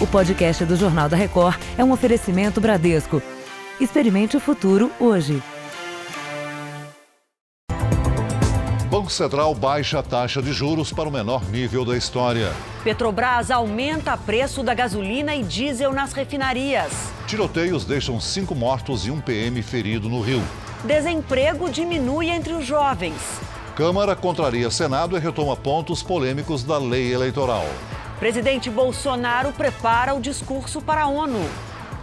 O podcast do Jornal da Record é um oferecimento Bradesco. Experimente o futuro hoje. Banco Central baixa a taxa de juros para o menor nível da história. Petrobras aumenta preço da gasolina e diesel nas refinarias. Tiroteios deixam cinco mortos e um PM ferido no Rio. Desemprego diminui entre os jovens. Câmara contraria Senado e retoma pontos polêmicos da lei eleitoral. Presidente Bolsonaro prepara o discurso para a ONU.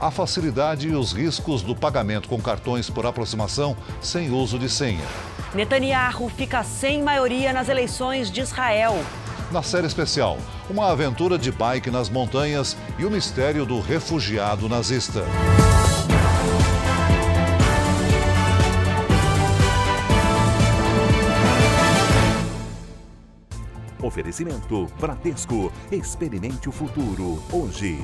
A facilidade e os riscos do pagamento com cartões por aproximação sem uso de senha. Netanyahu fica sem maioria nas eleições de Israel. Na série especial, uma aventura de bike nas montanhas e o mistério do refugiado nazista. Oferecimento Bradesco. Experimente o futuro hoje.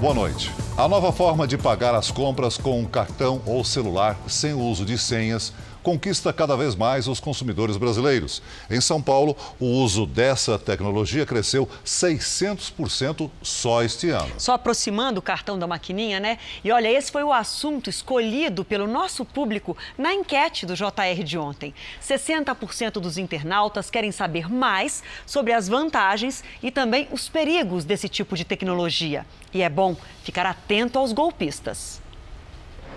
Boa noite. A nova forma de pagar as compras com cartão ou celular sem o uso de senhas conquista cada vez mais os consumidores brasileiros. Em São Paulo, o uso dessa tecnologia cresceu 600% só este ano. Só aproximando o cartão da maquininha, né? E olha, esse foi o assunto escolhido pelo nosso público na enquete do JR de ontem. 60% dos internautas querem saber mais sobre as vantagens e também os perigos desse tipo de tecnologia. E é bom ficar atento aos golpistas.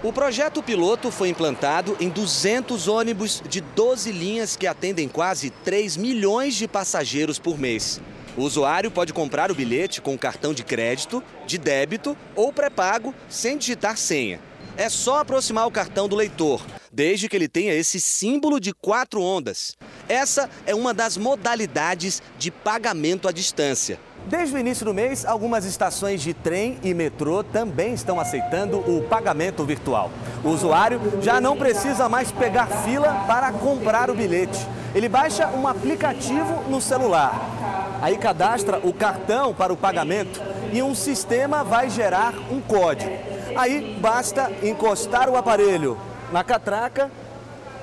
O projeto piloto foi implantado em 200 ônibus de 12 linhas que atendem quase 3 milhões de passageiros por mês. O usuário pode comprar o bilhete com cartão de crédito, de débito ou pré-pago sem digitar senha. É só aproximar o cartão do leitor, desde que ele tenha esse símbolo de quatro ondas. Essa é uma das modalidades de pagamento à distância. Desde o início do mês, algumas estações de trem e metrô também estão aceitando o pagamento virtual. O usuário já não precisa mais pegar fila para comprar o bilhete. Ele baixa um aplicativo no celular. Aí cadastra o cartão para o pagamento e um sistema vai gerar um código. Aí basta encostar o aparelho na catraca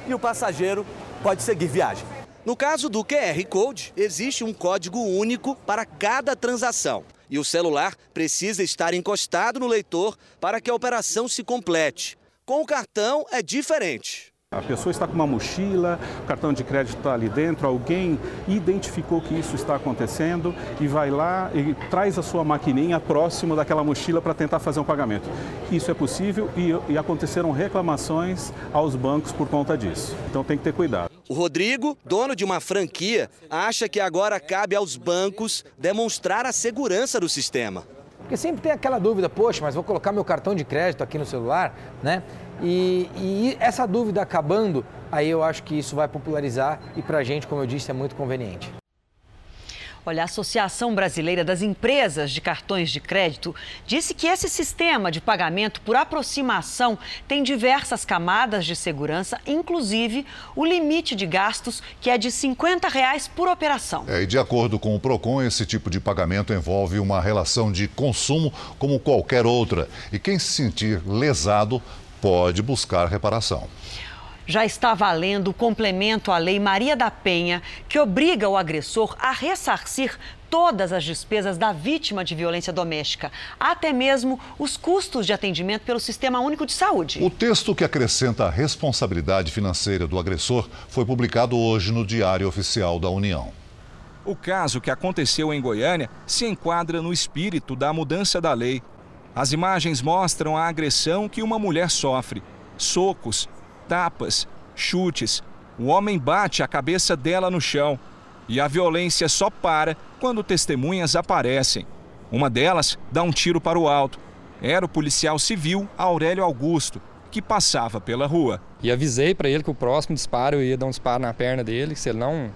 e o passageiro pode seguir viagem. No caso do QR Code, existe um código único para cada transação. E o celular precisa estar encostado no leitor para que a operação se complete. Com o cartão é diferente. A pessoa está com uma mochila, o cartão de crédito está ali dentro, alguém identificou que isso está acontecendo e vai lá e traz a sua maquininha próximo daquela mochila para tentar fazer um pagamento. Isso é possível e, e aconteceram reclamações aos bancos por conta disso. Então tem que ter cuidado. O Rodrigo, dono de uma franquia, acha que agora cabe aos bancos demonstrar a segurança do sistema. Porque sempre tem aquela dúvida, poxa, mas vou colocar meu cartão de crédito aqui no celular, né? E, e essa dúvida acabando, aí eu acho que isso vai popularizar e para a gente, como eu disse, é muito conveniente. Olha, a Associação Brasileira das Empresas de Cartões de Crédito disse que esse sistema de pagamento por aproximação tem diversas camadas de segurança, inclusive o limite de gastos, que é de 50 reais por operação. É, e de acordo com o PROCON, esse tipo de pagamento envolve uma relação de consumo como qualquer outra. E quem se sentir lesado pode buscar reparação já está valendo o complemento à Lei Maria da Penha, que obriga o agressor a ressarcir todas as despesas da vítima de violência doméstica, até mesmo os custos de atendimento pelo Sistema Único de Saúde. O texto que acrescenta a responsabilidade financeira do agressor foi publicado hoje no Diário Oficial da União. O caso que aconteceu em Goiânia se enquadra no espírito da mudança da lei. As imagens mostram a agressão que uma mulher sofre: socos, tapas, chutes. O homem bate a cabeça dela no chão. E a violência só para quando testemunhas aparecem. Uma delas dá um tiro para o alto. Era o policial civil Aurélio Augusto, que passava pela rua. E avisei para ele que o próximo disparo eu ia dar um disparo na perna dele, se ele não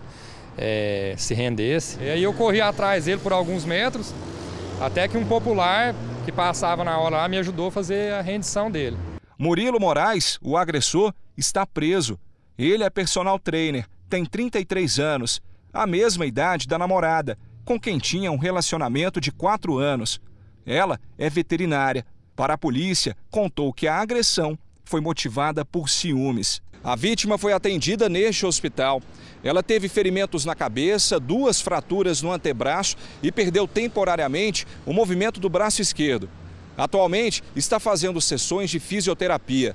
é, se rendesse. E aí eu corri atrás dele por alguns metros, até que um popular que passava na hora lá me ajudou a fazer a rendição dele. Murilo Moraes, o agressor, está preso. Ele é personal trainer, tem 33 anos, a mesma idade da namorada, com quem tinha um relacionamento de quatro anos. Ela é veterinária. Para a polícia, contou que a agressão foi motivada por ciúmes. A vítima foi atendida neste hospital. Ela teve ferimentos na cabeça, duas fraturas no antebraço e perdeu temporariamente o movimento do braço esquerdo. Atualmente está fazendo sessões de fisioterapia.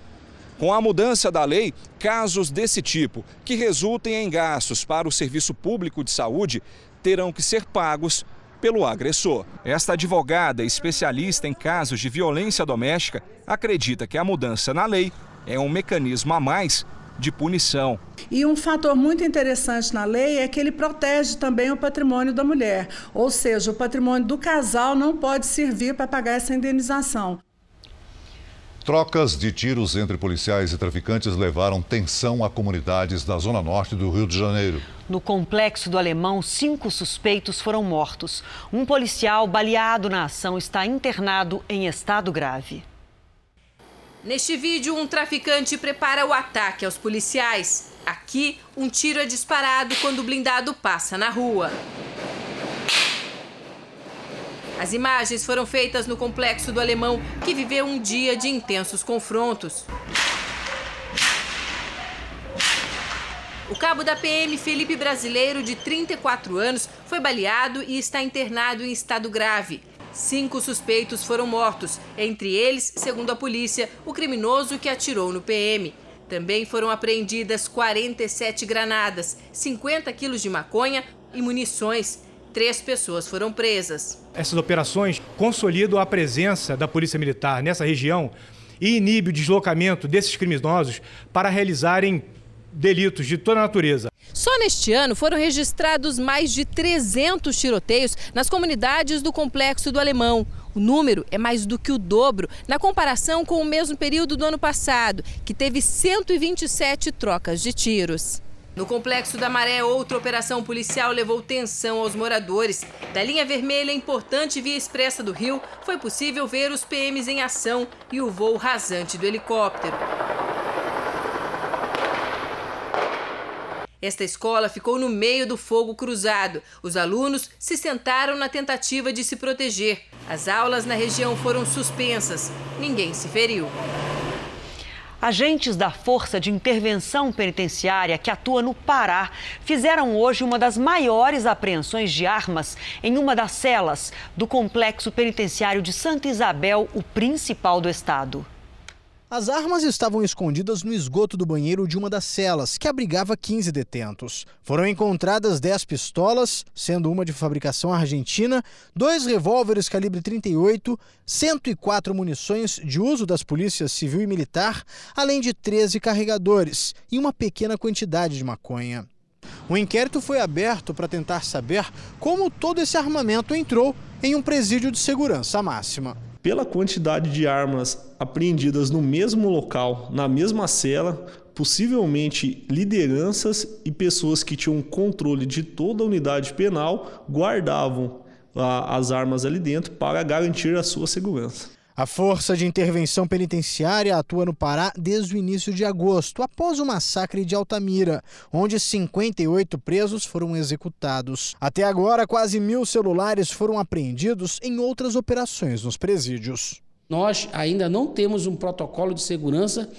Com a mudança da lei, casos desse tipo, que resultem em gastos para o serviço público de saúde, terão que ser pagos pelo agressor. Esta advogada, especialista em casos de violência doméstica, acredita que a mudança na lei é um mecanismo a mais de punição. E um fator muito interessante na lei é que ele protege também o patrimônio da mulher, ou seja, o patrimônio do casal não pode servir para pagar essa indenização. Trocas de tiros entre policiais e traficantes levaram tensão a comunidades da zona norte do Rio de Janeiro. No complexo do Alemão, cinco suspeitos foram mortos. Um policial baleado na ação está internado em estado grave. Neste vídeo, um traficante prepara o ataque aos policiais. Aqui, um tiro é disparado quando o blindado passa na rua. As imagens foram feitas no complexo do Alemão, que viveu um dia de intensos confrontos. O cabo da PM, Felipe Brasileiro, de 34 anos, foi baleado e está internado em estado grave. Cinco suspeitos foram mortos, entre eles, segundo a polícia, o criminoso que atirou no PM. Também foram apreendidas 47 granadas, 50 quilos de maconha e munições. Três pessoas foram presas. Essas operações consolidam a presença da Polícia Militar nessa região e inibe o deslocamento desses criminosos para realizarem delitos de toda natureza. Só neste ano foram registrados mais de 300 tiroteios nas comunidades do complexo do Alemão. O número é mais do que o dobro na comparação com o mesmo período do ano passado, que teve 127 trocas de tiros. No complexo da Maré, outra operação policial levou tensão aos moradores. Da linha vermelha, importante via expressa do Rio, foi possível ver os PMs em ação e o voo rasante do helicóptero. Esta escola ficou no meio do fogo cruzado. Os alunos se sentaram na tentativa de se proteger. As aulas na região foram suspensas. Ninguém se feriu. Agentes da Força de Intervenção Penitenciária, que atua no Pará, fizeram hoje uma das maiores apreensões de armas em uma das celas do complexo penitenciário de Santa Isabel, o principal do estado. As armas estavam escondidas no esgoto do banheiro de uma das celas, que abrigava 15 detentos. Foram encontradas 10 pistolas, sendo uma de fabricação argentina, dois revólveres calibre 38, 104 munições de uso das polícias civil e militar, além de 13 carregadores e uma pequena quantidade de maconha. O inquérito foi aberto para tentar saber como todo esse armamento entrou em um presídio de segurança máxima pela quantidade de armas apreendidas no mesmo local, na mesma cela, possivelmente lideranças e pessoas que tinham controle de toda a unidade penal guardavam as armas ali dentro para garantir a sua segurança. A Força de Intervenção Penitenciária atua no Pará desde o início de agosto, após o massacre de Altamira, onde 58 presos foram executados. Até agora, quase mil celulares foram apreendidos em outras operações nos presídios. Nós ainda não temos um protocolo de segurança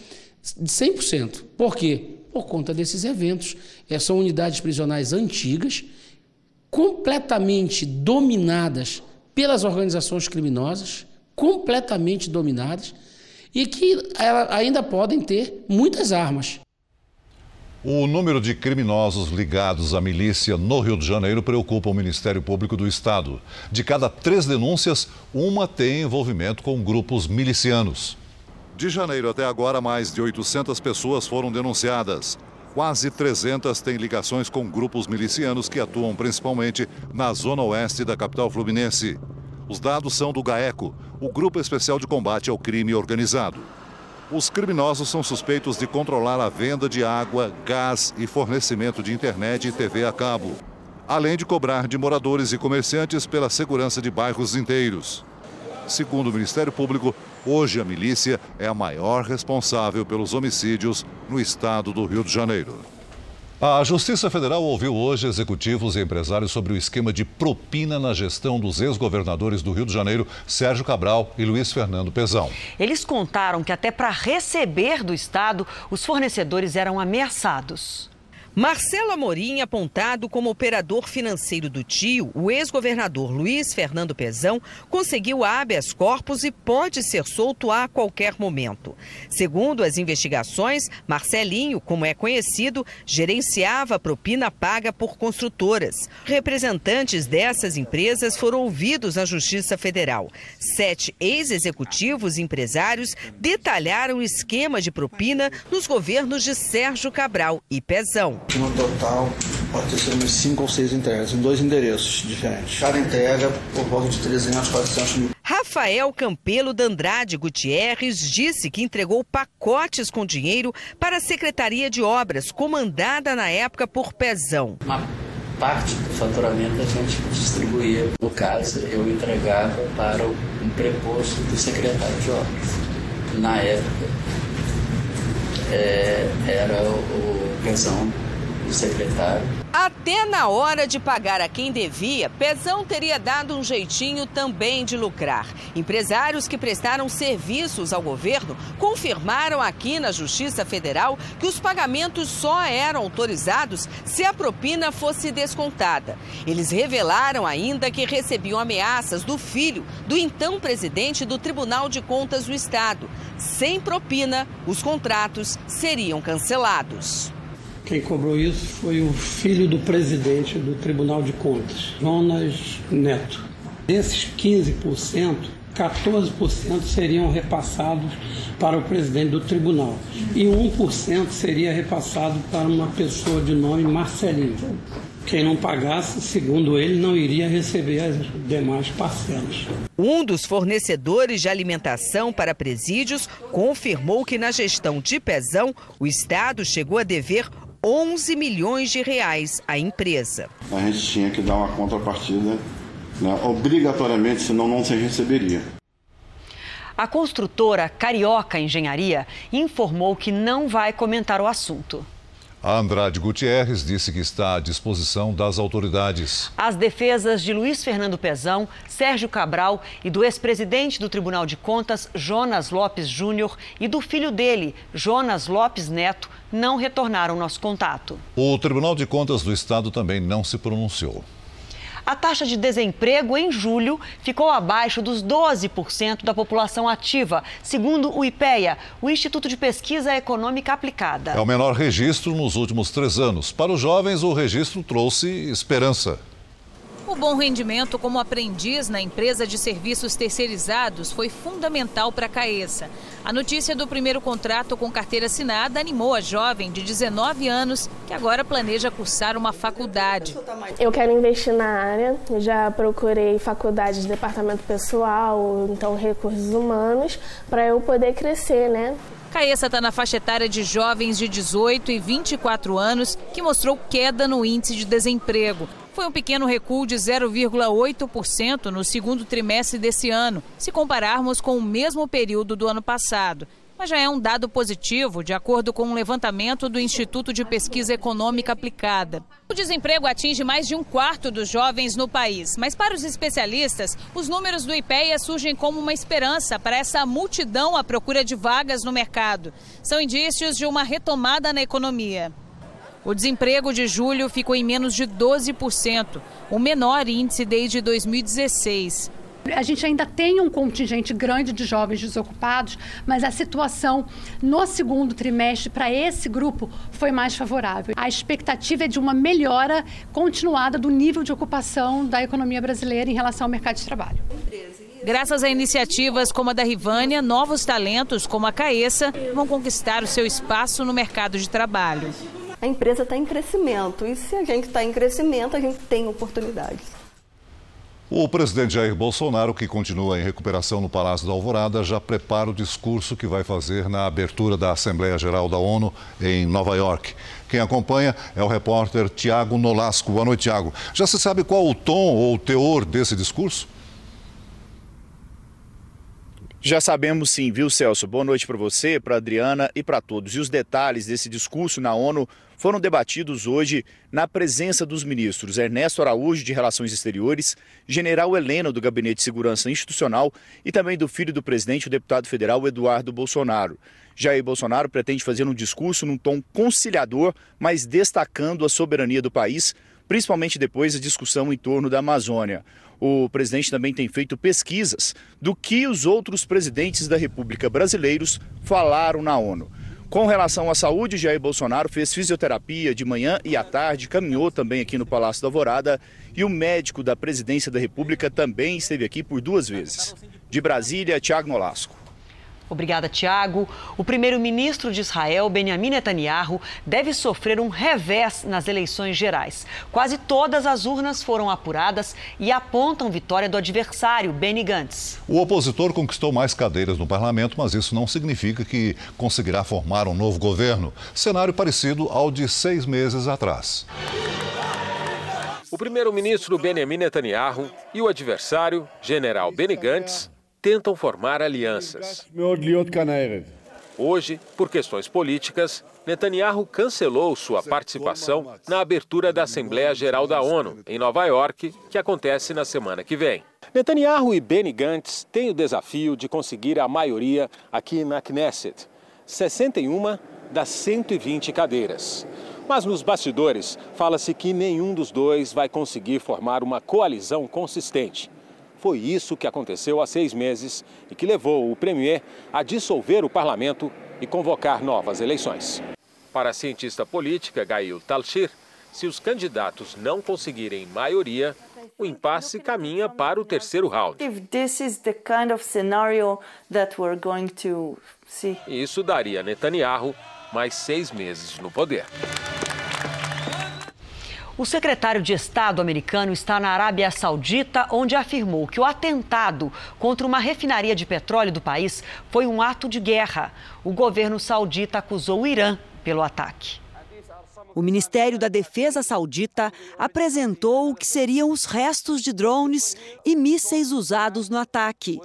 de 100%. Por quê? Por conta desses eventos. É, são unidades prisionais antigas, completamente dominadas pelas organizações criminosas completamente dominadas e que ainda podem ter muitas armas. O número de criminosos ligados à milícia no Rio de Janeiro preocupa o Ministério Público do Estado. De cada três denúncias, uma tem envolvimento com grupos milicianos. De janeiro até agora, mais de 800 pessoas foram denunciadas. Quase 300 têm ligações com grupos milicianos que atuam principalmente na zona oeste da capital fluminense. Os dados são do GAECO, o Grupo Especial de Combate ao Crime Organizado. Os criminosos são suspeitos de controlar a venda de água, gás e fornecimento de internet e TV a cabo, além de cobrar de moradores e comerciantes pela segurança de bairros inteiros. Segundo o Ministério Público, hoje a milícia é a maior responsável pelos homicídios no estado do Rio de Janeiro. A Justiça Federal ouviu hoje executivos e empresários sobre o esquema de propina na gestão dos ex-governadores do Rio de Janeiro, Sérgio Cabral e Luiz Fernando Pezão. Eles contaram que até para receber do Estado, os fornecedores eram ameaçados. Marcelo Amorim, apontado como operador financeiro do tio, o ex-governador Luiz Fernando Pezão, conseguiu habeas corpus e pode ser solto a qualquer momento. Segundo as investigações, Marcelinho, como é conhecido, gerenciava a propina paga por construtoras. Representantes dessas empresas foram ouvidos na Justiça Federal. Sete ex-executivos empresários detalharam o esquema de propina nos governos de Sérgio Cabral e Pezão. No total, pode ter sido umas 5 ou 6 entregas, em dois endereços diferentes. Cada entrega por volta de 300, 400 mil. Rafael Campelo Dandrade Gutierrez disse que entregou pacotes com dinheiro para a Secretaria de Obras, comandada na época por Pezão. Uma parte do faturamento a gente distribuía. No caso, eu entregava para um preposto do secretário de Obras. Na época, é, era o Pezão do secretário. Até na hora de pagar a quem devia, Pezão teria dado um jeitinho também de lucrar. Empresários que prestaram serviços ao governo confirmaram aqui na Justiça Federal que os pagamentos só eram autorizados se a propina fosse descontada. Eles revelaram ainda que recebiam ameaças do filho do então presidente do Tribunal de Contas do Estado. Sem propina, os contratos seriam cancelados. Quem cobrou isso foi o filho do presidente do Tribunal de Contas, Jonas Neto. Desses 15%, 14% seriam repassados para o presidente do tribunal e 1% seria repassado para uma pessoa de nome Marcelinho. Quem não pagasse, segundo ele, não iria receber as demais parcelas. Um dos fornecedores de alimentação para presídios confirmou que na gestão de Pezão, o Estado chegou a dever 11 milhões de reais à empresa. A gente tinha que dar uma contrapartida né, obrigatoriamente, senão não se receberia. A construtora Carioca Engenharia informou que não vai comentar o assunto. A Andrade Gutierrez disse que está à disposição das autoridades. As defesas de Luiz Fernando Pezão, Sérgio Cabral e do ex-presidente do Tribunal de Contas, Jonas Lopes Júnior, e do filho dele, Jonas Lopes Neto, não retornaram nosso contato. O Tribunal de Contas do Estado também não se pronunciou. A taxa de desemprego em julho ficou abaixo dos 12% da população ativa, segundo o IPEA, o Instituto de Pesquisa Econômica Aplicada. É o menor registro nos últimos três anos. Para os jovens, o registro trouxe esperança. O bom rendimento como aprendiz na empresa de serviços terceirizados foi fundamental para a Caessa. A notícia do primeiro contrato com carteira assinada animou a jovem de 19 anos que agora planeja cursar uma faculdade. Eu quero investir na área, já procurei faculdade de departamento pessoal, então recursos humanos, para eu poder crescer, né? Caessa está na faixa etária de jovens de 18 e 24 anos, que mostrou queda no índice de desemprego. Foi um pequeno recuo de 0,8% no segundo trimestre desse ano, se compararmos com o mesmo período do ano passado. Mas já é um dado positivo, de acordo com um levantamento do Instituto de Pesquisa Econômica Aplicada. O desemprego atinge mais de um quarto dos jovens no país, mas para os especialistas, os números do IPEA surgem como uma esperança para essa multidão à procura de vagas no mercado. São indícios de uma retomada na economia. O desemprego de julho ficou em menos de 12%, o menor índice desde 2016. A gente ainda tem um contingente grande de jovens desocupados, mas a situação no segundo trimestre para esse grupo foi mais favorável. A expectativa é de uma melhora continuada do nível de ocupação da economia brasileira em relação ao mercado de trabalho. Graças a iniciativas como a da Rivânia, novos talentos como a Caessa vão conquistar o seu espaço no mercado de trabalho a empresa está em crescimento. E se a gente está em crescimento, a gente tem oportunidades. O presidente Jair Bolsonaro, que continua em recuperação no Palácio da Alvorada, já prepara o discurso que vai fazer na abertura da Assembleia Geral da ONU em Nova York. Quem acompanha é o repórter Tiago Nolasco. Boa noite, Tiago. Já se sabe qual o tom ou o teor desse discurso? Já sabemos sim, viu, Celso? Boa noite para você, para Adriana e para todos. E os detalhes desse discurso na ONU foram debatidos hoje na presença dos ministros Ernesto Araújo, de Relações Exteriores, General Heleno, do Gabinete de Segurança Institucional, e também do filho do presidente, o deputado federal Eduardo Bolsonaro. Jair Bolsonaro pretende fazer um discurso num tom conciliador, mas destacando a soberania do país, principalmente depois da discussão em torno da Amazônia. O presidente também tem feito pesquisas do que os outros presidentes da República brasileiros falaram na ONU. Com relação à saúde, Jair Bolsonaro fez fisioterapia de manhã e à tarde, caminhou também aqui no Palácio da Alvorada e o médico da presidência da República também esteve aqui por duas vezes. De Brasília, Tiago Nolasco. Obrigada, Tiago. O primeiro-ministro de Israel, Benjamin Netanyahu, deve sofrer um revés nas eleições gerais. Quase todas as urnas foram apuradas e apontam vitória do adversário, Benny Gantz. O opositor conquistou mais cadeiras no parlamento, mas isso não significa que conseguirá formar um novo governo. Cenário parecido ao de seis meses atrás. O primeiro-ministro Benjamin Netanyahu e o adversário, general Benny Gantz, tentam formar alianças. Hoje, por questões políticas, Netanyahu cancelou sua participação na abertura da Assembleia Geral da ONU, em Nova York, que acontece na semana que vem. Netanyahu e Benny Gantz têm o desafio de conseguir a maioria aqui na Knesset 61 das 120 cadeiras. Mas nos bastidores, fala-se que nenhum dos dois vai conseguir formar uma coalizão consistente. Foi isso que aconteceu há seis meses e que levou o Premier a dissolver o parlamento e convocar novas eleições. Para a cientista política Gail Talshir, se os candidatos não conseguirem maioria, o impasse caminha para o terceiro round. Isso daria a Netanyahu mais seis meses no poder. O secretário de Estado americano está na Arábia Saudita, onde afirmou que o atentado contra uma refinaria de petróleo do país foi um ato de guerra. O governo saudita acusou o Irã pelo ataque. O Ministério da Defesa Saudita apresentou o que seriam os restos de drones e mísseis usados no ataque.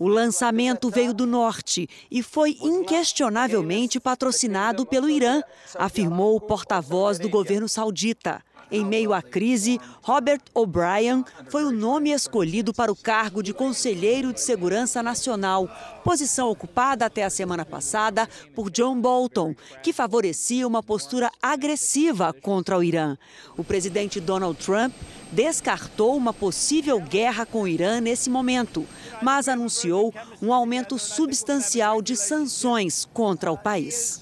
O lançamento veio do norte e foi inquestionavelmente patrocinado pelo Irã, afirmou o porta-voz do governo saudita. Em meio à crise, Robert O'Brien foi o nome escolhido para o cargo de Conselheiro de Segurança Nacional, posição ocupada até a semana passada por John Bolton, que favorecia uma postura agressiva contra o Irã. O presidente Donald Trump descartou uma possível guerra com o Irã nesse momento, mas anunciou um aumento substancial de sanções contra o país.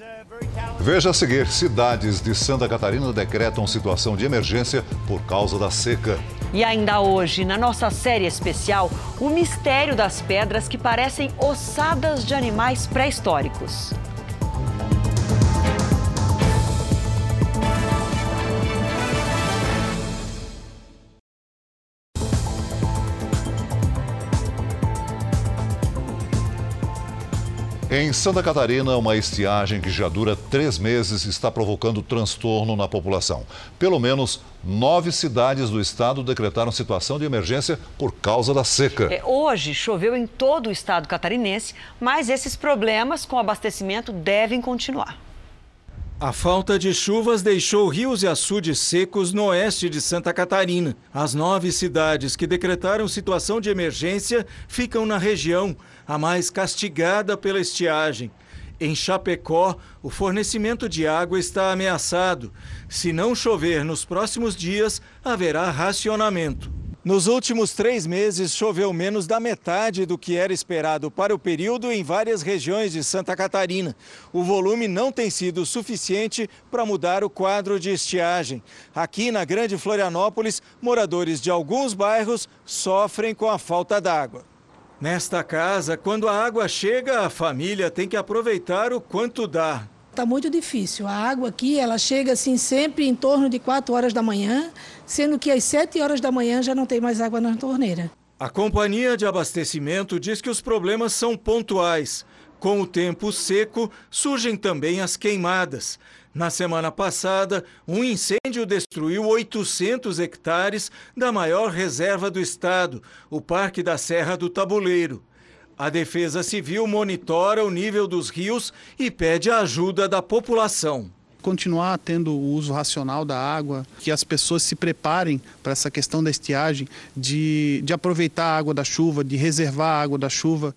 Veja a seguir: cidades de Santa Catarina decretam situação de emergência por causa da seca. E ainda hoje, na nossa série especial, o mistério das pedras que parecem ossadas de animais pré-históricos. Em Santa Catarina, uma estiagem que já dura três meses está provocando transtorno na população. Pelo menos nove cidades do estado decretaram situação de emergência por causa da seca. É, hoje choveu em todo o estado catarinense, mas esses problemas com abastecimento devem continuar. A falta de chuvas deixou rios e açudes secos no oeste de Santa Catarina. As nove cidades que decretaram situação de emergência ficam na região a mais castigada pela estiagem. Em Chapecó, o fornecimento de água está ameaçado. Se não chover nos próximos dias, haverá racionamento. Nos últimos três meses, choveu menos da metade do que era esperado para o período em várias regiões de Santa Catarina. O volume não tem sido suficiente para mudar o quadro de estiagem. Aqui na Grande Florianópolis, moradores de alguns bairros sofrem com a falta d'água. Nesta casa, quando a água chega, a família tem que aproveitar o quanto dá. Está muito difícil. A água aqui, ela chega assim sempre em torno de 4 horas da manhã, sendo que às 7 horas da manhã já não tem mais água na torneira. A companhia de abastecimento diz que os problemas são pontuais. Com o tempo seco, surgem também as queimadas. Na semana passada, um incêndio destruiu 800 hectares da maior reserva do estado, o Parque da Serra do Tabuleiro. A Defesa Civil monitora o nível dos rios e pede a ajuda da população continuar tendo o uso racional da água, que as pessoas se preparem para essa questão da estiagem, de, de aproveitar a água da chuva, de reservar a água da chuva.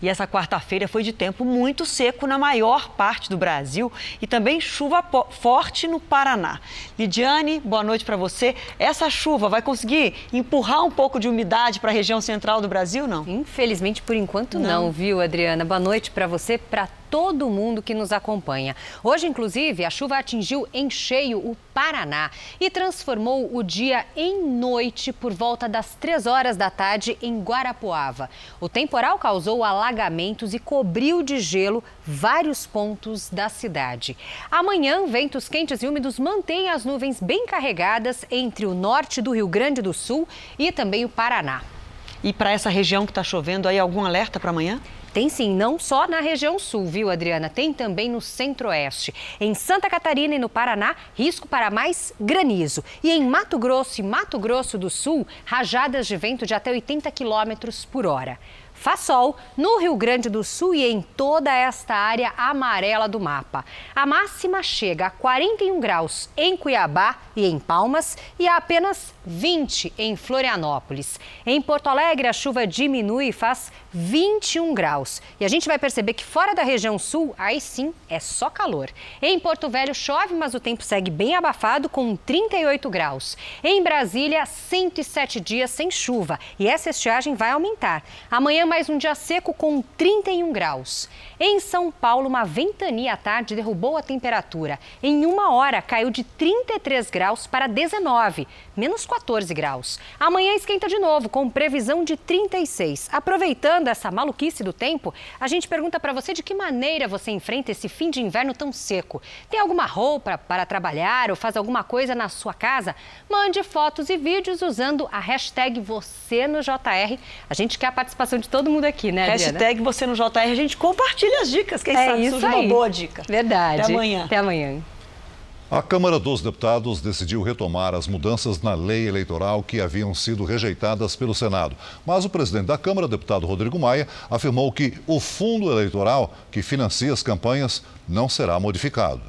E essa quarta-feira foi de tempo muito seco na maior parte do Brasil e também chuva forte no Paraná. Lidiane, boa noite para você. Essa chuva vai conseguir empurrar um pouco de umidade para a região central do Brasil, não? Infelizmente, por enquanto não, não viu, Adriana? Boa noite para você, para todo mundo que nos acompanha. Hoje, inclusive, a chuva atingiu em cheio o Paraná e transformou o dia em noite por volta das três horas da tarde em Guarapuava. O temporal causou alagamentos e cobriu de gelo vários pontos da cidade. Amanhã, ventos quentes e úmidos mantêm as nuvens bem carregadas entre o norte do Rio Grande do Sul e também o Paraná. E para essa região que está chovendo aí, algum alerta para amanhã? Tem sim, não só na região sul, viu, Adriana? Tem também no centro-oeste. Em Santa Catarina e no Paraná, risco para mais granizo. E em Mato Grosso e Mato Grosso do Sul, rajadas de vento de até 80 quilômetros por hora. Faz sol no Rio Grande do Sul e em toda esta área amarela do mapa. A máxima chega a 41 graus em Cuiabá e em Palmas e a apenas 20 em Florianópolis. Em Porto Alegre, a chuva diminui e faz 21 graus. E a gente vai perceber que fora da região sul, aí sim é só calor. Em Porto Velho chove, mas o tempo segue bem abafado com 38 graus. Em Brasília, 107 dias sem chuva e essa estiagem vai aumentar. Amanhã mais um dia seco com 31 graus. Em São Paulo, uma ventania à tarde derrubou a temperatura. Em uma hora caiu de 33 graus para 19, menos 14 graus. Amanhã esquenta de novo com previsão de 36. Aproveitando essa maluquice do tempo, a gente pergunta para você de que maneira você enfrenta esse fim de inverno tão seco. Tem alguma roupa para trabalhar ou faz alguma coisa na sua casa? Mande fotos e vídeos usando a hashtag você no JR. A gente quer a participação de todo mundo aqui, né, Adriana? Hashtag você no JR, a gente compartilha as dicas. Quem é sabe isso surge aí. uma boa dica. Verdade. Até amanhã. Até amanhã. A Câmara dos Deputados decidiu retomar as mudanças na lei eleitoral que haviam sido rejeitadas pelo Senado. Mas o presidente da Câmara, deputado Rodrigo Maia, afirmou que o fundo eleitoral que financia as campanhas não será modificado.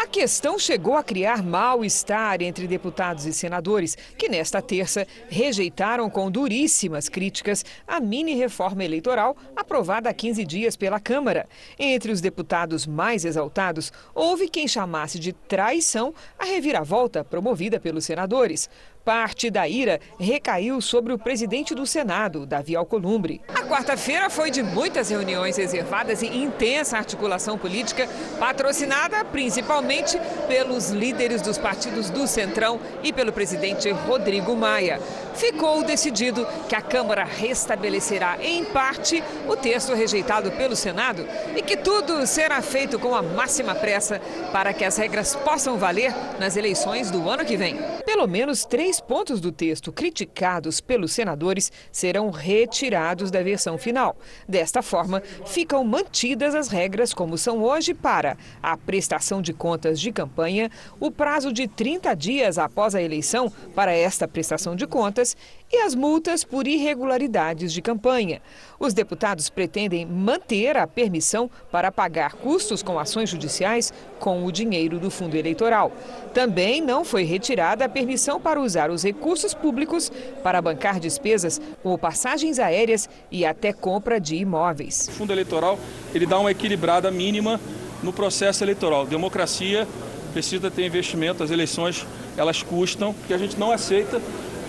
A questão chegou a criar mal-estar entre deputados e senadores, que nesta terça rejeitaram com duríssimas críticas a mini-reforma eleitoral aprovada há 15 dias pela Câmara. Entre os deputados mais exaltados, houve quem chamasse de traição a reviravolta promovida pelos senadores. Parte da ira recaiu sobre o presidente do Senado, Davi Alcolumbre. A quarta-feira foi de muitas reuniões reservadas e intensa articulação política, patrocinada principalmente pelos líderes dos partidos do Centrão e pelo presidente Rodrigo Maia. Ficou decidido que a Câmara restabelecerá, em parte, o texto rejeitado pelo Senado e que tudo será feito com a máxima pressa para que as regras possam valer nas eleições do ano que vem. Pelo menos três Três pontos do texto criticados pelos senadores serão retirados da versão final. Desta forma, ficam mantidas as regras como são hoje para a prestação de contas de campanha, o prazo de 30 dias após a eleição para esta prestação de contas e as multas por irregularidades de campanha. Os deputados pretendem manter a permissão para pagar custos com ações judiciais com o dinheiro do fundo eleitoral. Também não foi retirada a permissão para usar os recursos públicos para bancar despesas como passagens aéreas e até compra de imóveis. O fundo eleitoral ele dá uma equilibrada mínima no processo eleitoral. Democracia precisa ter investimento, as eleições elas custam, que a gente não aceita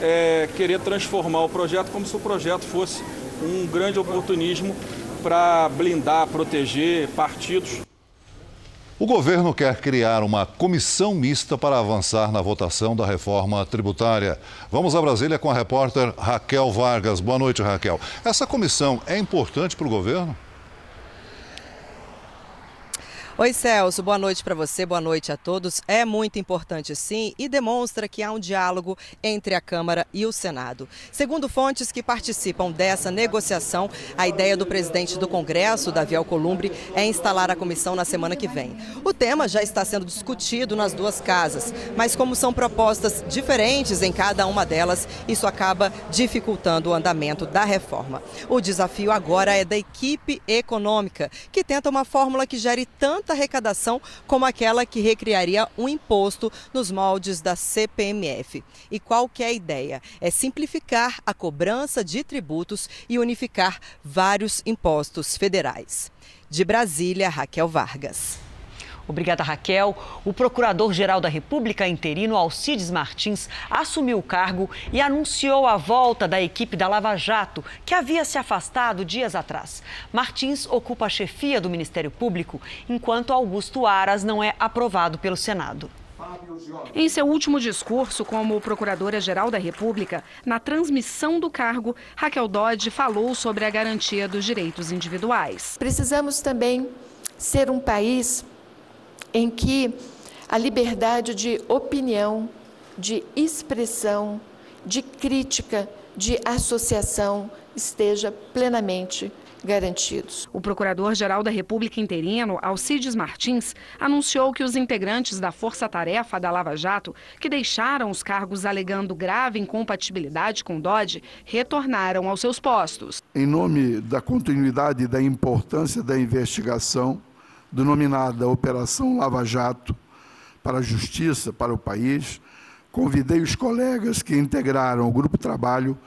é, querer transformar o projeto como se o projeto fosse um grande oportunismo para blindar, proteger partidos. O governo quer criar uma comissão mista para avançar na votação da reforma tributária. Vamos a Brasília com a repórter Raquel Vargas. Boa noite, Raquel. Essa comissão é importante para o governo? Oi, Celso, boa noite para você, boa noite a todos. É muito importante, sim, e demonstra que há um diálogo entre a Câmara e o Senado. Segundo fontes que participam dessa negociação, a ideia do presidente do Congresso, Davi Alcolumbre, é instalar a comissão na semana que vem. O tema já está sendo discutido nas duas casas, mas como são propostas diferentes em cada uma delas, isso acaba dificultando o andamento da reforma. O desafio agora é da equipe econômica, que tenta uma fórmula que gere tanta arrecadação como aquela que recriaria um imposto nos moldes da CPMF. E qual que é a ideia? É simplificar a cobrança de tributos e unificar vários impostos federais. De Brasília, Raquel Vargas. Obrigada, Raquel. O Procurador-Geral da República interino, Alcides Martins, assumiu o cargo e anunciou a volta da equipe da Lava Jato, que havia se afastado dias atrás. Martins ocupa a chefia do Ministério Público, enquanto Augusto Aras não é aprovado pelo Senado. Em seu último discurso como Procuradora-Geral da República, na transmissão do cargo, Raquel Dodge falou sobre a garantia dos direitos individuais. Precisamos também ser um país em que a liberdade de opinião, de expressão, de crítica, de associação esteja plenamente garantidos. O Procurador-Geral da República interino, Alcides Martins, anunciou que os integrantes da Força Tarefa da Lava Jato, que deixaram os cargos alegando grave incompatibilidade com Dodge, retornaram aos seus postos. Em nome da continuidade e da importância da investigação, denominada Operação Lava Jato, para a justiça, para o país, convidei os colegas que integraram o grupo trabalho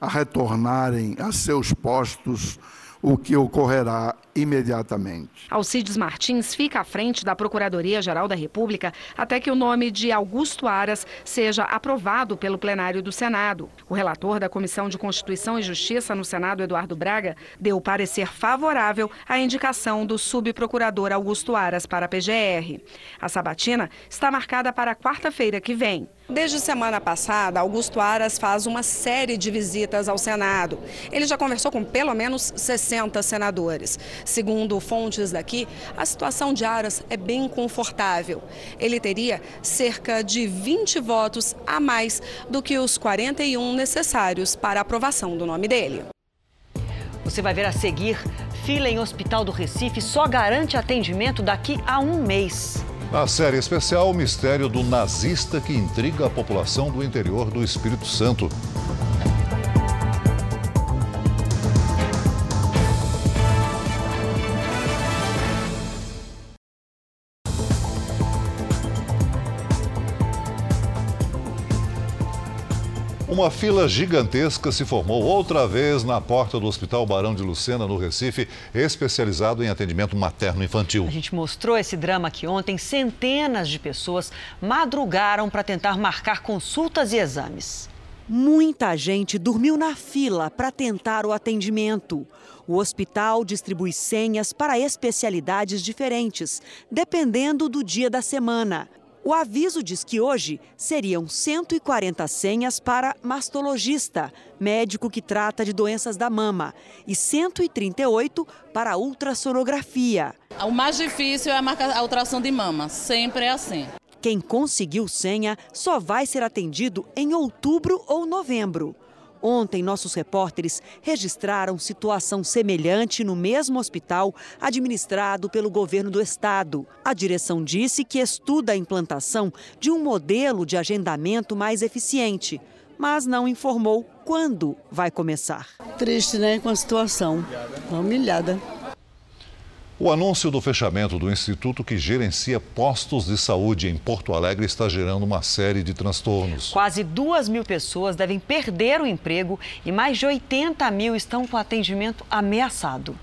a retornarem a seus postos o que ocorrerá imediatamente. Alcides Martins fica à frente da Procuradoria-Geral da República até que o nome de Augusto Aras seja aprovado pelo plenário do Senado. O relator da Comissão de Constituição e Justiça no Senado, Eduardo Braga, deu parecer favorável à indicação do subprocurador Augusto Aras para a PGR. A sabatina está marcada para quarta-feira que vem. Desde semana passada, Augusto Aras faz uma série de visitas ao Senado. Ele já conversou com pelo menos 60 senadores. Segundo fontes daqui, a situação de Aras é bem confortável. Ele teria cerca de 20 votos a mais do que os 41 necessários para a aprovação do nome dele. Você vai ver a seguir: fila em Hospital do Recife só garante atendimento daqui a um mês. Na série especial, o mistério do nazista que intriga a população do interior do Espírito Santo. Uma fila gigantesca se formou outra vez na porta do Hospital Barão de Lucena, no Recife, especializado em atendimento materno-infantil. A gente mostrou esse drama aqui ontem. Centenas de pessoas madrugaram para tentar marcar consultas e exames. Muita gente dormiu na fila para tentar o atendimento. O hospital distribui senhas para especialidades diferentes, dependendo do dia da semana. O aviso diz que hoje seriam 140 senhas para mastologista, médico que trata de doenças da mama, e 138 para ultrassonografia. O mais difícil é a, marca, a ultrassom de mama, sempre é assim. Quem conseguiu senha só vai ser atendido em outubro ou novembro. Ontem, nossos repórteres registraram situação semelhante no mesmo hospital administrado pelo governo do estado. A direção disse que estuda a implantação de um modelo de agendamento mais eficiente, mas não informou quando vai começar. Triste, né, com a situação. Humilhada. O anúncio do fechamento do instituto que gerencia postos de saúde em Porto Alegre está gerando uma série de transtornos. Quase duas mil pessoas devem perder o emprego e mais de 80 mil estão com atendimento ameaçado.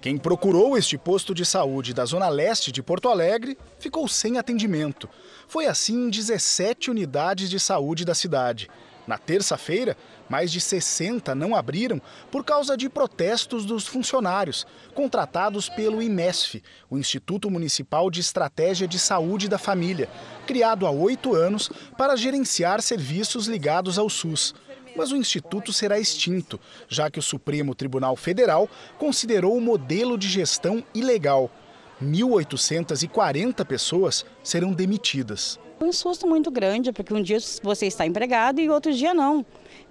Quem procurou este posto de saúde da zona leste de Porto Alegre ficou sem atendimento. Foi assim em 17 unidades de saúde da cidade. Na terça-feira, mais de 60 não abriram por causa de protestos dos funcionários, contratados pelo IMESF, o Instituto Municipal de Estratégia de Saúde da Família, criado há oito anos para gerenciar serviços ligados ao SUS. Mas o instituto será extinto, já que o Supremo Tribunal Federal considerou o modelo de gestão ilegal. 1.840 pessoas serão demitidas. Um susto muito grande, porque um dia você está empregado e outro dia não.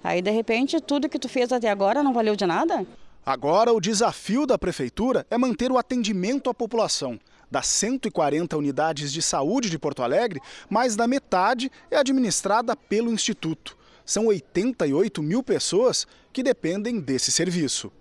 Aí, de repente, tudo que tu fez até agora não valeu de nada? Agora, o desafio da prefeitura é manter o atendimento à população. Das 140 unidades de saúde de Porto Alegre, mais da metade é administrada pelo Instituto. São 88 mil pessoas que dependem desse serviço.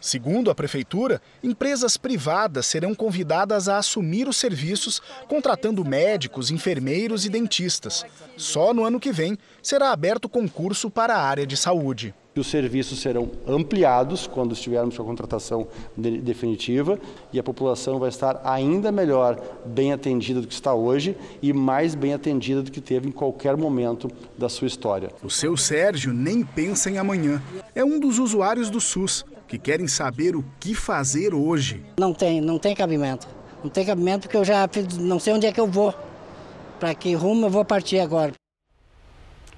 Segundo a Prefeitura, empresas privadas serão convidadas a assumir os serviços, contratando médicos, enfermeiros e dentistas. Só no ano que vem será aberto concurso para a área de saúde. Os serviços serão ampliados quando estivermos com a contratação definitiva e a população vai estar ainda melhor bem atendida do que está hoje e mais bem atendida do que teve em qualquer momento da sua história. O seu Sérgio nem pensa em amanhã. É um dos usuários do SUS que querem saber o que fazer hoje. Não tem, não tem cabimento. Não tem cabimento porque eu já não sei onde é que eu vou. Para que rumo eu vou partir agora.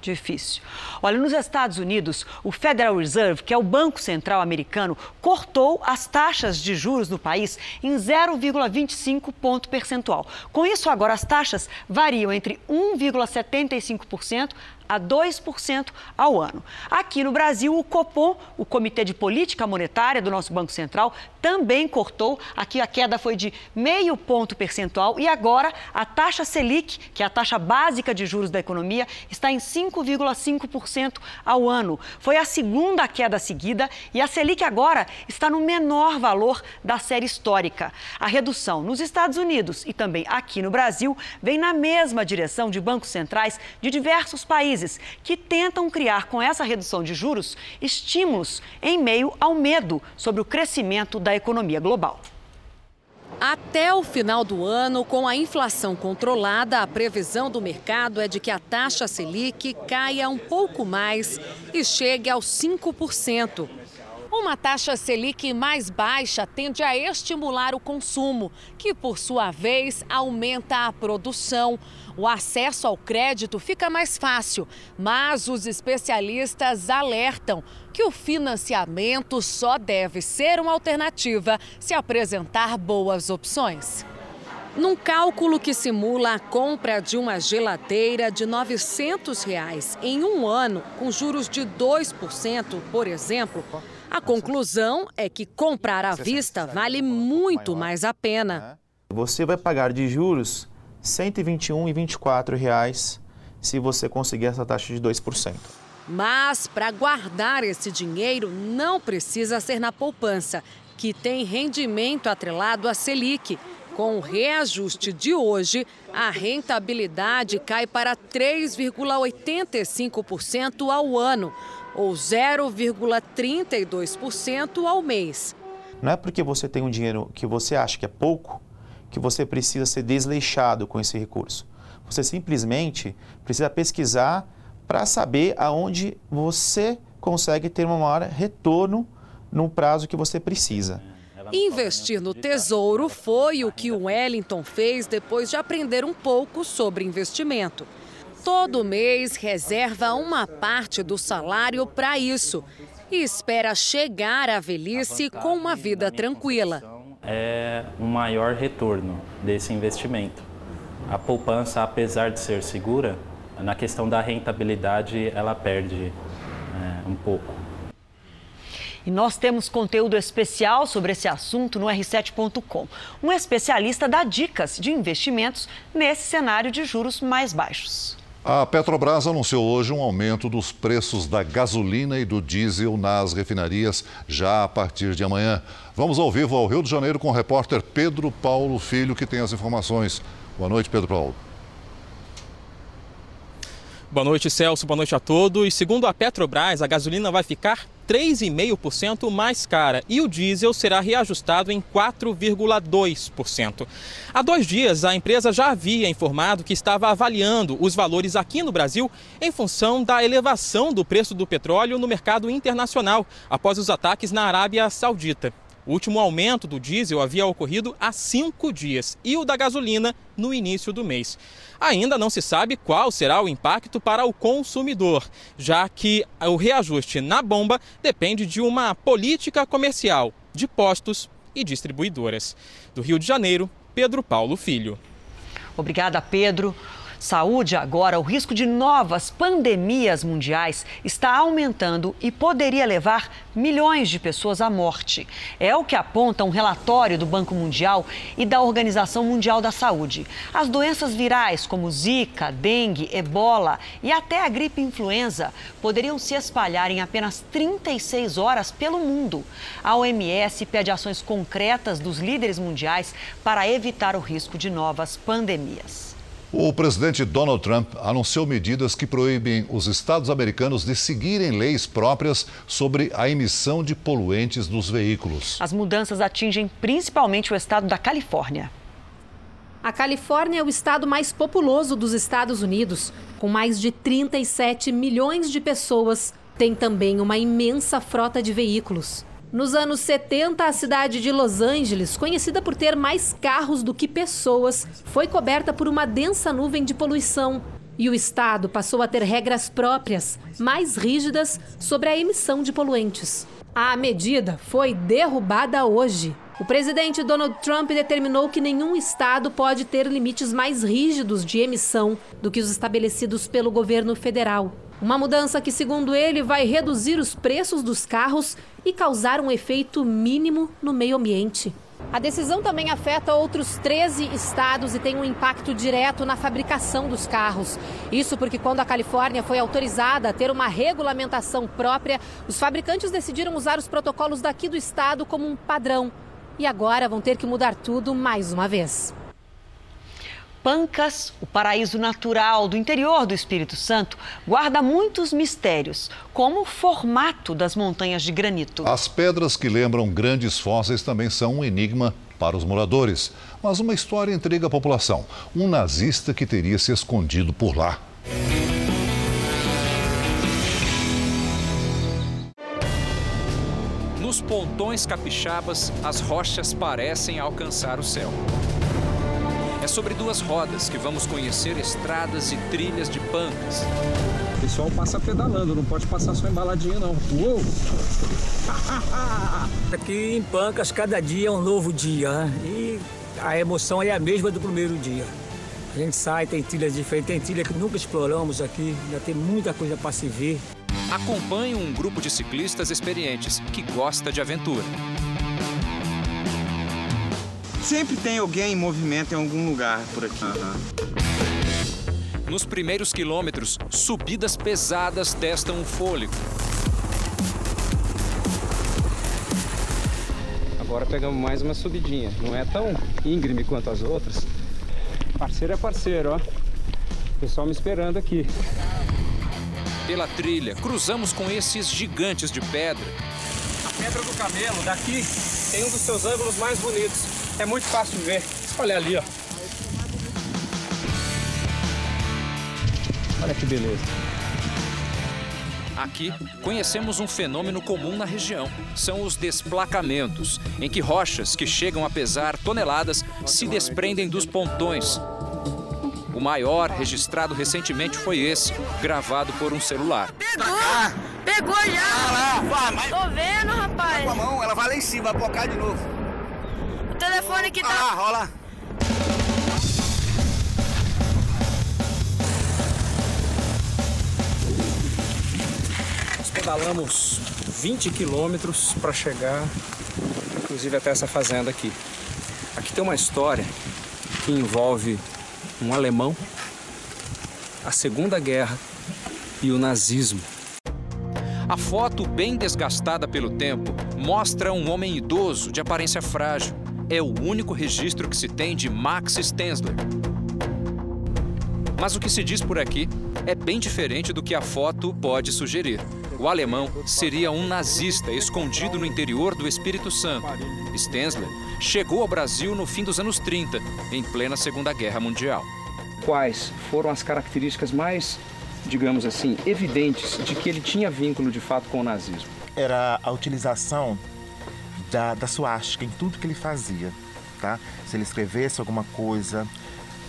Difícil. Olha, nos Estados Unidos, o Federal Reserve, que é o Banco Central americano, cortou as taxas de juros no país em 0,25 ponto percentual. Com isso, agora as taxas variam entre 1,75% a 2% ao ano. Aqui no Brasil, o Copom, o Comitê de Política Monetária do nosso Banco Central, também cortou. Aqui a queda foi de meio ponto percentual e agora a taxa Selic, que é a taxa básica de juros da economia, está em 5,5% ao ano. Foi a segunda queda seguida e a Selic agora está no menor valor da série histórica. A redução nos Estados Unidos e também aqui no Brasil vem na mesma direção de bancos centrais de diversos países que tentam criar com essa redução de juros estímulos em meio ao medo sobre o crescimento da economia global. Até o final do ano, com a inflação controlada, a previsão do mercado é de que a taxa Selic caia um pouco mais e chegue aos 5%. Uma taxa Selic mais baixa tende a estimular o consumo, que por sua vez aumenta a produção. O acesso ao crédito fica mais fácil, mas os especialistas alertam que o financiamento só deve ser uma alternativa se apresentar boas opções. Num cálculo que simula a compra de uma geladeira de 900 reais em um ano, com juros de 2%, por exemplo, a conclusão é que comprar à vista vale muito mais a pena. Você vai pagar de juros 121 e 24 reais se você conseguir essa taxa de 2%. Mas para guardar esse dinheiro não precisa ser na poupança, que tem rendimento atrelado à Selic. Com o reajuste de hoje, a rentabilidade cai para 3,85% ao ano, ou 0,32% ao mês. Não é porque você tem um dinheiro que você acha que é pouco que você precisa ser desleixado com esse recurso. Você simplesmente precisa pesquisar para saber aonde você consegue ter um maior retorno no prazo que você precisa. Investir no tesouro foi o que o Wellington fez depois de aprender um pouco sobre investimento. Todo mês reserva uma parte do salário para isso e espera chegar à velhice com uma vida tranquila é um maior retorno desse investimento. A poupança, apesar de ser segura, na questão da rentabilidade, ela perde é, um pouco. E nós temos conteúdo especial sobre esse assunto no R7.com. Um especialista dá dicas de investimentos nesse cenário de juros mais baixos. A Petrobras anunciou hoje um aumento dos preços da gasolina e do diesel nas refinarias já a partir de amanhã. Vamos ao vivo ao Rio de Janeiro com o repórter Pedro Paulo Filho, que tem as informações. Boa noite, Pedro Paulo. Boa noite, Celso. Boa noite a todos. Segundo a Petrobras, a gasolina vai ficar 3,5% mais cara e o diesel será reajustado em 4,2%. Há dois dias, a empresa já havia informado que estava avaliando os valores aqui no Brasil em função da elevação do preço do petróleo no mercado internacional após os ataques na Arábia Saudita. O último aumento do diesel havia ocorrido há cinco dias e o da gasolina no início do mês. Ainda não se sabe qual será o impacto para o consumidor, já que o reajuste na bomba depende de uma política comercial de postos e distribuidoras. Do Rio de Janeiro, Pedro Paulo Filho. Obrigada, Pedro. Saúde agora, o risco de novas pandemias mundiais está aumentando e poderia levar milhões de pessoas à morte. É o que aponta um relatório do Banco Mundial e da Organização Mundial da Saúde. As doenças virais como Zika, dengue, ebola e até a gripe influenza poderiam se espalhar em apenas 36 horas pelo mundo. A OMS pede ações concretas dos líderes mundiais para evitar o risco de novas pandemias. O presidente Donald Trump anunciou medidas que proíbem os estados americanos de seguirem leis próprias sobre a emissão de poluentes dos veículos. As mudanças atingem principalmente o estado da Califórnia. A Califórnia é o estado mais populoso dos Estados Unidos, com mais de 37 milhões de pessoas. Tem também uma imensa frota de veículos. Nos anos 70, a cidade de Los Angeles, conhecida por ter mais carros do que pessoas, foi coberta por uma densa nuvem de poluição. E o estado passou a ter regras próprias, mais rígidas, sobre a emissão de poluentes. A medida foi derrubada hoje. O presidente Donald Trump determinou que nenhum estado pode ter limites mais rígidos de emissão do que os estabelecidos pelo governo federal. Uma mudança que, segundo ele, vai reduzir os preços dos carros e causar um efeito mínimo no meio ambiente. A decisão também afeta outros 13 estados e tem um impacto direto na fabricação dos carros. Isso porque, quando a Califórnia foi autorizada a ter uma regulamentação própria, os fabricantes decidiram usar os protocolos daqui do estado como um padrão. E agora vão ter que mudar tudo mais uma vez. Pancas, o paraíso natural do interior do Espírito Santo, guarda muitos mistérios, como o formato das montanhas de granito. As pedras que lembram grandes fósseis também são um enigma para os moradores. Mas uma história intriga a população: um nazista que teria se escondido por lá. Nos pontões capixabas, as rochas parecem alcançar o céu. É sobre duas rodas que vamos conhecer estradas e trilhas de Pancas. O pessoal passa pedalando, não pode passar só embaladinho não. Uou! Aqui em Pancas, cada dia é um novo dia. Né? E a emoção é a mesma do primeiro dia. A gente sai, tem trilhas diferentes, tem trilha que nunca exploramos aqui, ainda tem muita coisa para se ver. Acompanhe um grupo de ciclistas experientes que gosta de aventura. Sempre tem alguém em movimento em algum lugar por aqui. Uhum. Nos primeiros quilômetros, subidas pesadas testam o fôlego. Agora pegamos mais uma subidinha. Não é tão íngreme quanto as outras. Parceiro é parceiro, ó. Pessoal me esperando aqui. Pela trilha, cruzamos com esses gigantes de pedra. A Pedra do Camelo, daqui, tem um dos seus ângulos mais bonitos. É muito fácil de ver. Olha ali, ó. Olha que beleza. Aqui, conhecemos um fenômeno comum na região. São os desplacamentos, em que rochas que chegam a pesar toneladas se desprendem dos pontões. O maior registrado recentemente foi esse, gravado por um celular. Pegou! Pegou já! Vai lá, Tô vendo, rapaz! Vai com a mão, ela vai lá em cima, vai focar de novo telefone que tá. Ah, rola. Nós pedalamos 20 quilômetros para chegar, inclusive até essa fazenda aqui. Aqui tem uma história que envolve um alemão, a Segunda Guerra e o nazismo. A foto, bem desgastada pelo tempo, mostra um homem idoso de aparência frágil é o único registro que se tem de Max Stenzler. Mas o que se diz por aqui é bem diferente do que a foto pode sugerir. O alemão seria um nazista escondido no interior do Espírito Santo. Stenzler chegou ao Brasil no fim dos anos 30, em plena Segunda Guerra Mundial. Quais foram as características mais, digamos assim, evidentes de que ele tinha vínculo de fato com o nazismo? Era a utilização da, da suástica em tudo que ele fazia, tá? Se ele escrevesse alguma coisa,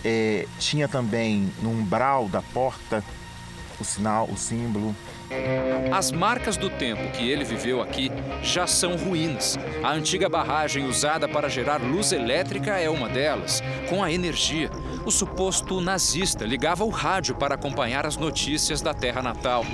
é, tinha também no umbral da porta o sinal, o símbolo. As marcas do tempo que ele viveu aqui já são ruínas. A antiga barragem usada para gerar luz elétrica é uma delas. Com a energia, o suposto nazista ligava o rádio para acompanhar as notícias da terra natal.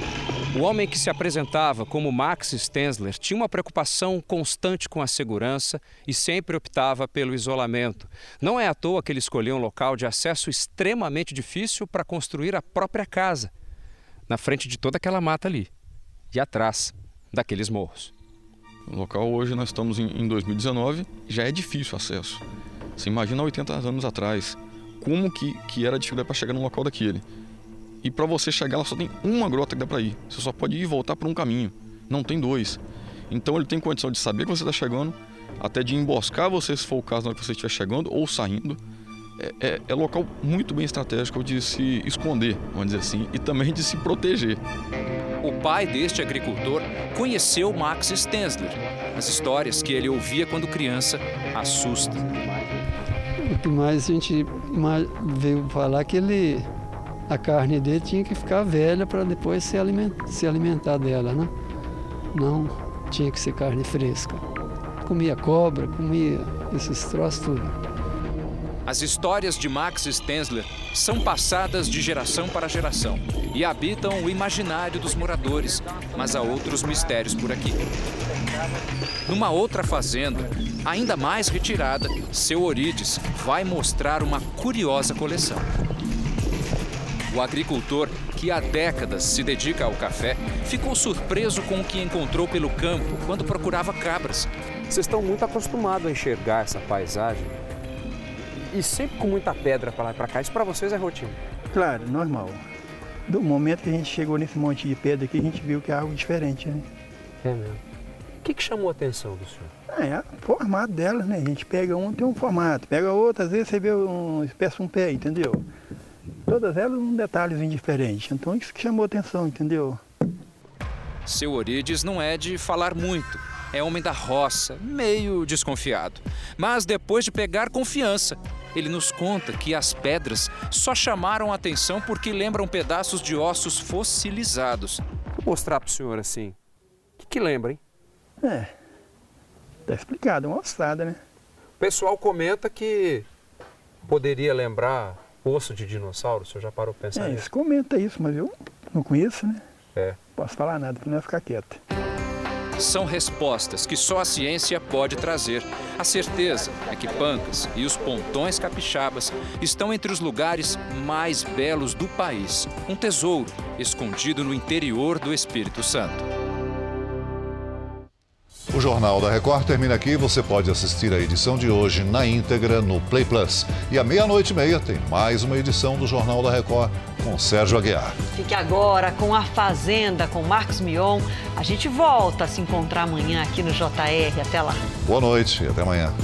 O homem que se apresentava como Max Stenzler tinha uma preocupação constante com a segurança e sempre optava pelo isolamento. Não é à toa que ele escolheu um local de acesso extremamente difícil para construir a própria casa na frente de toda aquela mata ali e atrás daqueles morros. O local hoje nós estamos em 2019, já é difícil o acesso. Você imagina 80 anos atrás, como que, que era difícil para chegar num local daquele. E para você chegar lá só tem uma grota que dá para ir. Você só pode ir e voltar por um caminho, não tem dois. Então ele tem condição de saber que você está chegando, até de emboscar você se for o caso na hora que você estiver chegando ou saindo é, é, é local muito bem estratégico de se esconder, vamos dizer assim, e também de se proteger. O pai deste agricultor conheceu Max Stenzler. As histórias que ele ouvia quando criança assustam. O que mais a gente veio falar que ele, a carne dele tinha que ficar velha para depois se alimentar, se alimentar dela, né? Não tinha que ser carne fresca. Comia cobra, comia esses troços tudo. As histórias de Max Stenzler são passadas de geração para geração e habitam o imaginário dos moradores, mas há outros mistérios por aqui. Numa outra fazenda, ainda mais retirada, seu Orides vai mostrar uma curiosa coleção. O agricultor, que há décadas se dedica ao café, ficou surpreso com o que encontrou pelo campo quando procurava cabras. Vocês estão muito acostumados a enxergar essa paisagem e sempre com muita pedra para lá e para cá. Isso para vocês é rotina? Claro, normal. Do momento que a gente chegou nesse monte de pedra aqui, a gente viu que é algo diferente, né? É mesmo. O que, que chamou a atenção do senhor? Ah, é o formato delas, né? A gente pega um, tem um formato. Pega outra, às vezes você vê uma espécie de um pé, entendeu? Todas elas um detalhezinho diferente. Então isso que chamou a atenção, entendeu? Seu Orides não é de falar muito é homem da roça, meio desconfiado. Mas depois de pegar confiança, ele nos conta que as pedras só chamaram a atenção porque lembram pedaços de ossos fossilizados. Vou mostrar para o senhor assim. O que, que lembra, hein? É, tá explicado, uma ossada, né? O pessoal comenta que poderia lembrar osso de dinossauro, o senhor já parou para pensar é, nisso? Eles comentam isso, mas eu não conheço, né? É. Posso falar nada, para não ficar quieto são respostas que só a ciência pode trazer. A certeza é que Pancas e os pontões capixabas estão entre os lugares mais belos do país. Um tesouro escondido no interior do Espírito Santo. O Jornal da Record termina aqui. Você pode assistir a edição de hoje na íntegra no Play Plus. E à meia-noite e meia tem mais uma edição do Jornal da Record com Sérgio Aguiar. Fique agora com A Fazenda, com Marcos Mion. A gente volta a se encontrar amanhã aqui no JR. Até lá. Boa noite e até amanhã.